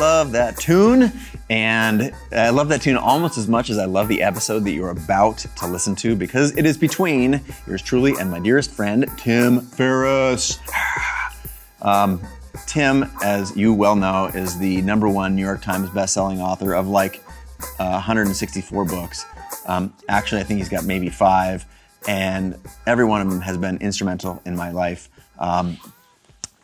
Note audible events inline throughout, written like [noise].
love that tune. And I love that tune almost as much as I love the episode that you're about to listen to because it is between yours truly and my dearest friend, Tim Ferriss. [sighs] Um, Tim, as you well know, is the number one New York Times bestselling author of like uh, 164 books. Um, actually, I think he's got maybe five, and every one of them has been instrumental in my life. Um,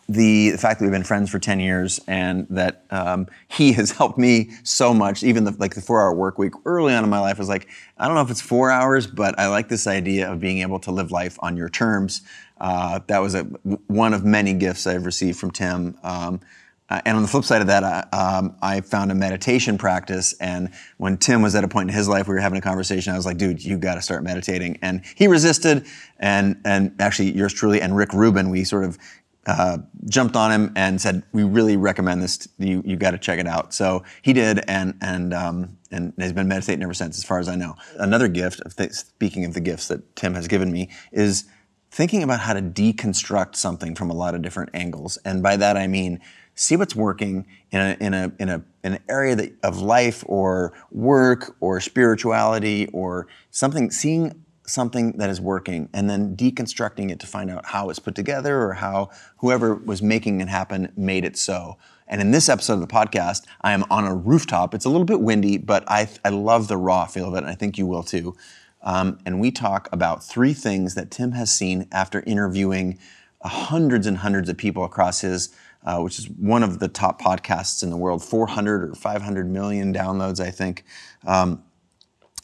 the, the fact that we've been friends for 10 years and that um, he has helped me so much even the, like the four hour work week early on in my life was like i don't know if it's four hours but i like this idea of being able to live life on your terms uh, that was a, one of many gifts i've received from tim um, uh, and on the flip side of that, I, um, I, found a meditation practice. And when Tim was at a point in his life, we were having a conversation. I was like, "Dude, you got to start meditating." And he resisted. And and actually, yours truly and Rick Rubin, we sort of uh, jumped on him and said, "We really recommend this. You you got to check it out." So he did, and and um, and has been meditating ever since, as far as I know. Another gift, of th- speaking of the gifts that Tim has given me, is thinking about how to deconstruct something from a lot of different angles. And by that I mean see what's working in a in a in a an area that, of life or work or spirituality or something. Seeing something that is working and then deconstructing it to find out how it's put together or how whoever was making it happen made it so. And in this episode of the podcast, I am on a rooftop. It's a little bit windy, but I, I love the raw feel of it, and I think you will too. Um, and we talk about three things that Tim has seen after interviewing uh, hundreds and hundreds of people across his, uh, which is one of the top podcasts in the world, 400 or 500 million downloads, I think. Um,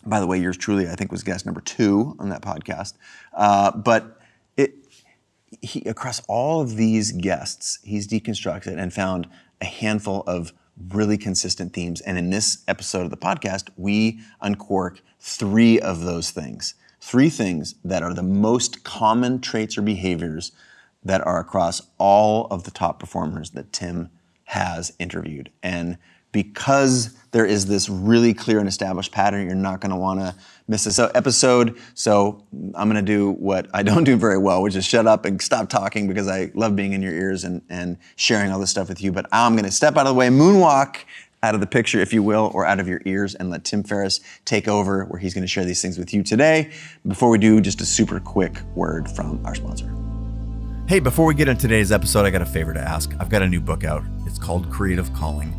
by the way, yours truly, I think, was guest number two on that podcast. Uh, but it, he, across all of these guests, he's deconstructed and found a handful of really consistent themes. And in this episode of the podcast, we uncork three of those things. Three things that are the most common traits or behaviors that are across all of the top performers that Tim has interviewed. And because there is this really clear and established pattern, you're not going to want to miss this episode. So I'm going to do what I [laughs] don't do very well, which is shut up and stop talking because I love being in your ears and, and sharing all this stuff with you. But I'm going to step out of the way, moonwalk out of the picture, if you will, or out of your ears, and let Tim Ferriss take over where he's going to share these things with you today. Before we do, just a super quick word from our sponsor. Hey, before we get into today's episode, I got a favor to ask. I've got a new book out. It's called Creative Calling.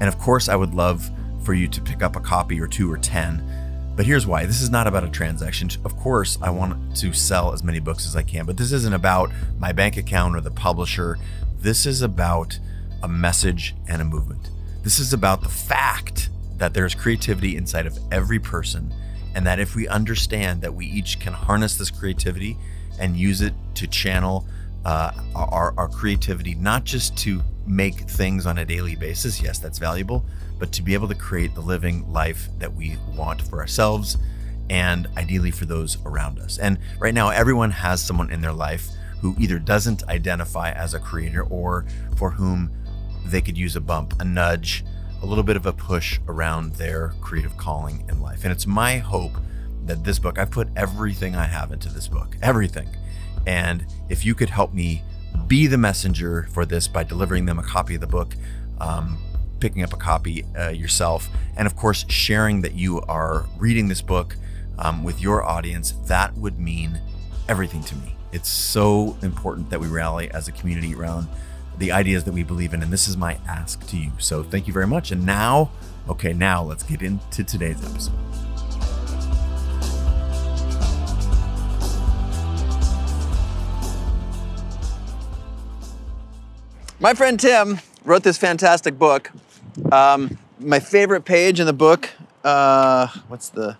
And of course, I would love for you to pick up a copy or two or 10. But here's why this is not about a transaction. Of course, I want to sell as many books as I can, but this isn't about my bank account or the publisher. This is about a message and a movement. This is about the fact that there's creativity inside of every person, and that if we understand that we each can harness this creativity and use it to channel uh, our, our creativity, not just to make things on a daily basis. Yes, that's valuable, but to be able to create the living life that we want for ourselves and ideally for those around us. And right now, everyone has someone in their life who either doesn't identify as a creator or for whom they could use a bump, a nudge, a little bit of a push around their creative calling in life. And it's my hope that this book, I've put everything I have into this book, everything. And if you could help me be the messenger for this by delivering them a copy of the book, um, picking up a copy uh, yourself, and of course, sharing that you are reading this book um, with your audience, that would mean everything to me. It's so important that we rally as a community around the ideas that we believe in. And this is my ask to you. So thank you very much. And now, okay, now let's get into today's episode. My friend Tim wrote this fantastic book. Um, my favorite page in the book, uh, what's the,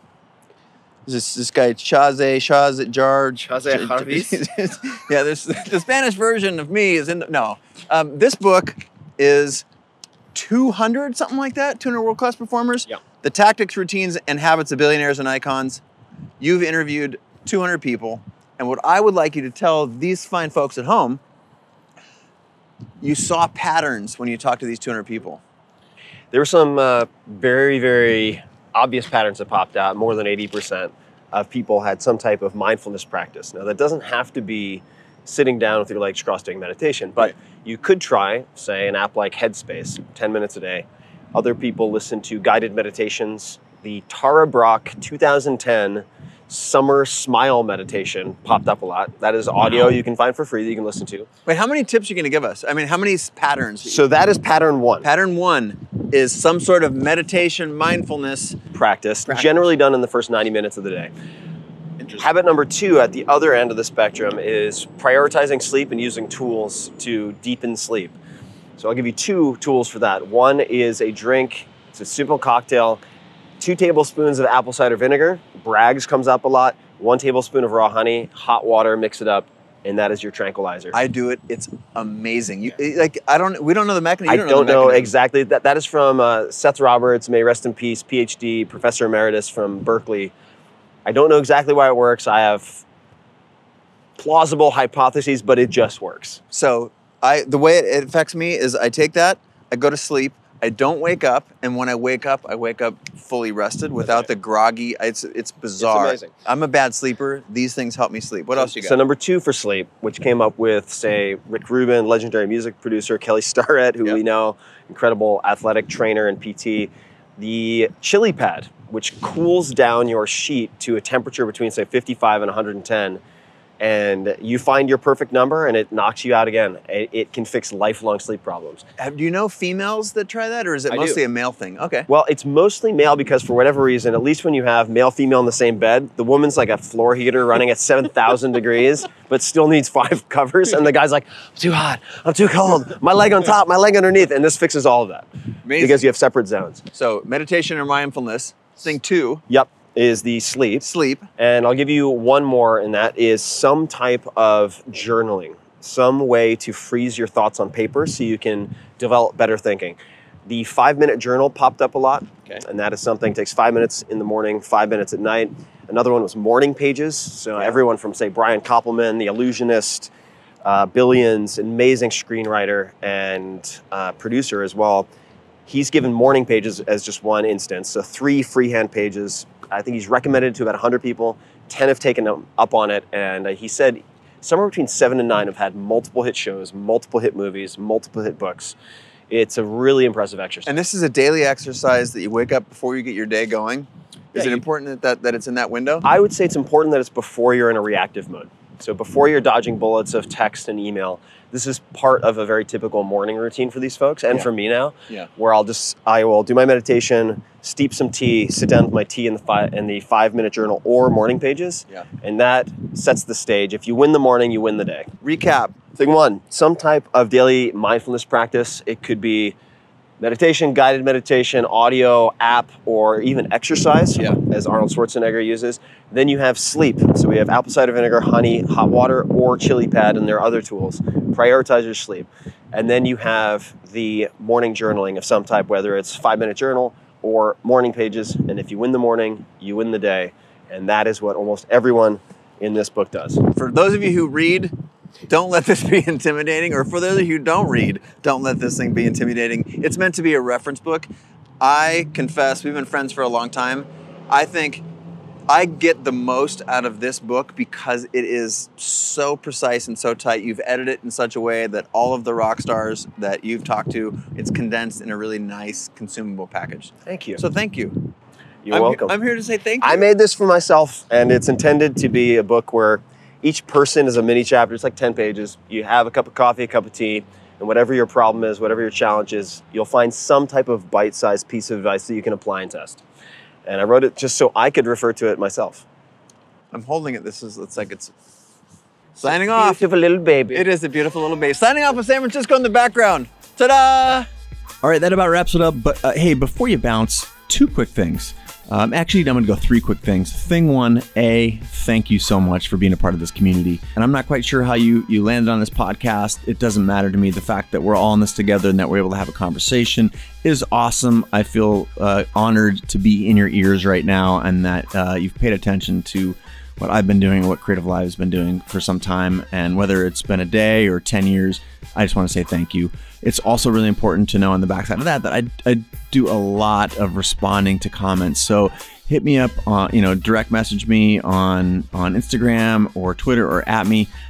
this, this guy Chaze, Chaze, Jarge. Chaze Jarvis? [laughs] yeah, this, the Spanish version of me is in, the, no. Um, this book is 200, something like that, 200 world-class performers. Yeah. The tactics, routines, and habits of billionaires and icons. You've interviewed 200 people. And what I would like you to tell these fine folks at home you saw patterns when you talked to these 200 people. There were some uh, very, very obvious patterns that popped out. More than 80% of people had some type of mindfulness practice. Now, that doesn't have to be sitting down with your legs crossed doing meditation, but right. you could try, say, an app like Headspace, 10 minutes a day, Other people listen to guided meditations. The Tara Brach 2010 Summer Smile Meditation popped up a lot. That is audio you can find for free that you can listen to. Wait, how many tips are you going to give us? I mean, how many patterns? So that is pattern one. Pattern one is some sort of meditation, mindfulness. practice, Practice. generally done in the first 90 minutes of the day. Habit number two at the other end of the spectrum is prioritizing sleep and using tools to deepen sleep. So I'll give you two tools for that. One is a drink, it's a simple cocktail, two tablespoons of apple cider vinegar. Bragg's comes up a lot. One tablespoon of raw honey, hot water, mix it up, and that is your tranquilizer. I do it. It's amazing. You like I don't. We don't know the mechanism. I You don't the know exactly. That that is from uh, Seth Roberts, may rest in peace, PhD, professor emeritus from Berkeley. I don't know exactly why it works. I have plausible hypotheses, but it just works. So I the way it, it affects me is I take that, I go to sleep, I don't wake up, and when I wake up, I wake up fully rested without right. the groggy. It's it's bizarre. amazing. I'm a bad sleeper. These things help me sleep. What else you got? So number two for sleep, which came up with say Rick Rubin, legendary music producer Kelly Starrett, who Yep. we know, incredible athletic trainer and PT. The chili pad, which cools down your sheet to a temperature between say 55 and 110, and you find your perfect number, and it knocks you out again. It, it can fix lifelong sleep problems. Have, do you know females that try that, or is it I do. mostly a male thing? Okay. Well, it's mostly male because for whatever reason, at least when you have male female in the same bed, the woman's like a floor heater running at 7,000 degrees, but still needs five [laughs] covers. And the guy's like, I'm too hot, I'm too cold, my leg on top, my leg underneath. And this fixes all of that Amazing. because you have separate zones. So meditation or mindfulness. Thing two, Yep, is the sleep. sleep. And I'll give you one more, and that is some type of journaling, some way to freeze your thoughts on paper so you can develop better thinking. The five minute journal popped up a lot, Okay. and that is something takes five minutes in the morning, five minutes at night. Another one was morning pages. So Yeah. everyone from say Brian Koppelman, the illusionist, uh, Billions, amazing screenwriter and uh, producer as well. He's given morning pages as just one instance. So three freehand pages. I think he's recommended to about 100 people. 10 have taken him up on it. And uh, he said somewhere between seven and nine have had multiple hit shows, multiple hit movies, multiple hit books. It's a really impressive exercise. And this is a daily exercise that you wake up before you get your day going. Is Yeah, it important that, that, that it's in that window? I would say it's important that it's before you're in a reactive mode. So before you're dodging bullets of text and email, this is part of a very typical morning routine for these folks and Yeah. for me now. Yeah. Where I'll just I will do my meditation, steep some tea, sit down with my tea in the five in the five minute journal or morning pages, Yeah. and that sets the stage. If you win the morning, you win the day. Recap. Thing one, some type of daily mindfulness practice. It could be meditation, guided meditation, audio, app, or even exercise, Yeah. as Arnold Schwarzenegger uses. Then you have sleep. So we have apple cider vinegar, honey, hot water, or chili pad, and there are other tools. Prioritize your sleep. And then you have the morning journaling of some type, whether it's five minute journal or morning pages. And if you win the morning, you win the day. And that is what almost everyone in this book does. For those of you who read, don't let this [laughs] be intimidating. Or for those of you who don't read, don't let this thing be intimidating. It's meant to be a reference book. I confess, we've been friends for a long time. I think I get the most out of this book because it is so precise and so tight. You've edited it in such a way that all of the rock stars that you've talked to, it's condensed in a really nice, consumable package. Thank you. So thank you. You're I'm, welcome. I'm here to say thank you. I made this for myself, and it's intended to be a book where each person is a mini chapter. It's like 10 pages. You have a cup of coffee, a cup of tea, and whatever your problem is, whatever your challenge is, you'll find some type of bite sized piece of advice that you can apply and test. And I wrote it just so I could refer to it myself. I'm holding it. This is, it's like it's signing off. Beautiful little baby. It is a beautiful little baby. Signing off with San Francisco in the background. Ta-da! All right, that about wraps it up. But uh, hey, before you bounce, two quick things. Um, actually, I'm going to go three quick things. Thing one, A, thank you so much for being a part of this community. And I'm not quite sure how you you landed on this podcast. It doesn't matter to me. The fact that we're all in this together and that we're able to have a conversation is awesome. I feel uh, honored to be in your ears right now, and that uh, you've paid attention to what I've been doing, what Creative Live has been doing for some time, and whether it's been a day or 10 years, I just want to say thank you. It's also really important to know on the backside of that that I, I do a lot of responding to comments. So hit me up on, you know, direct message me on on Instagram or Twitter or at me.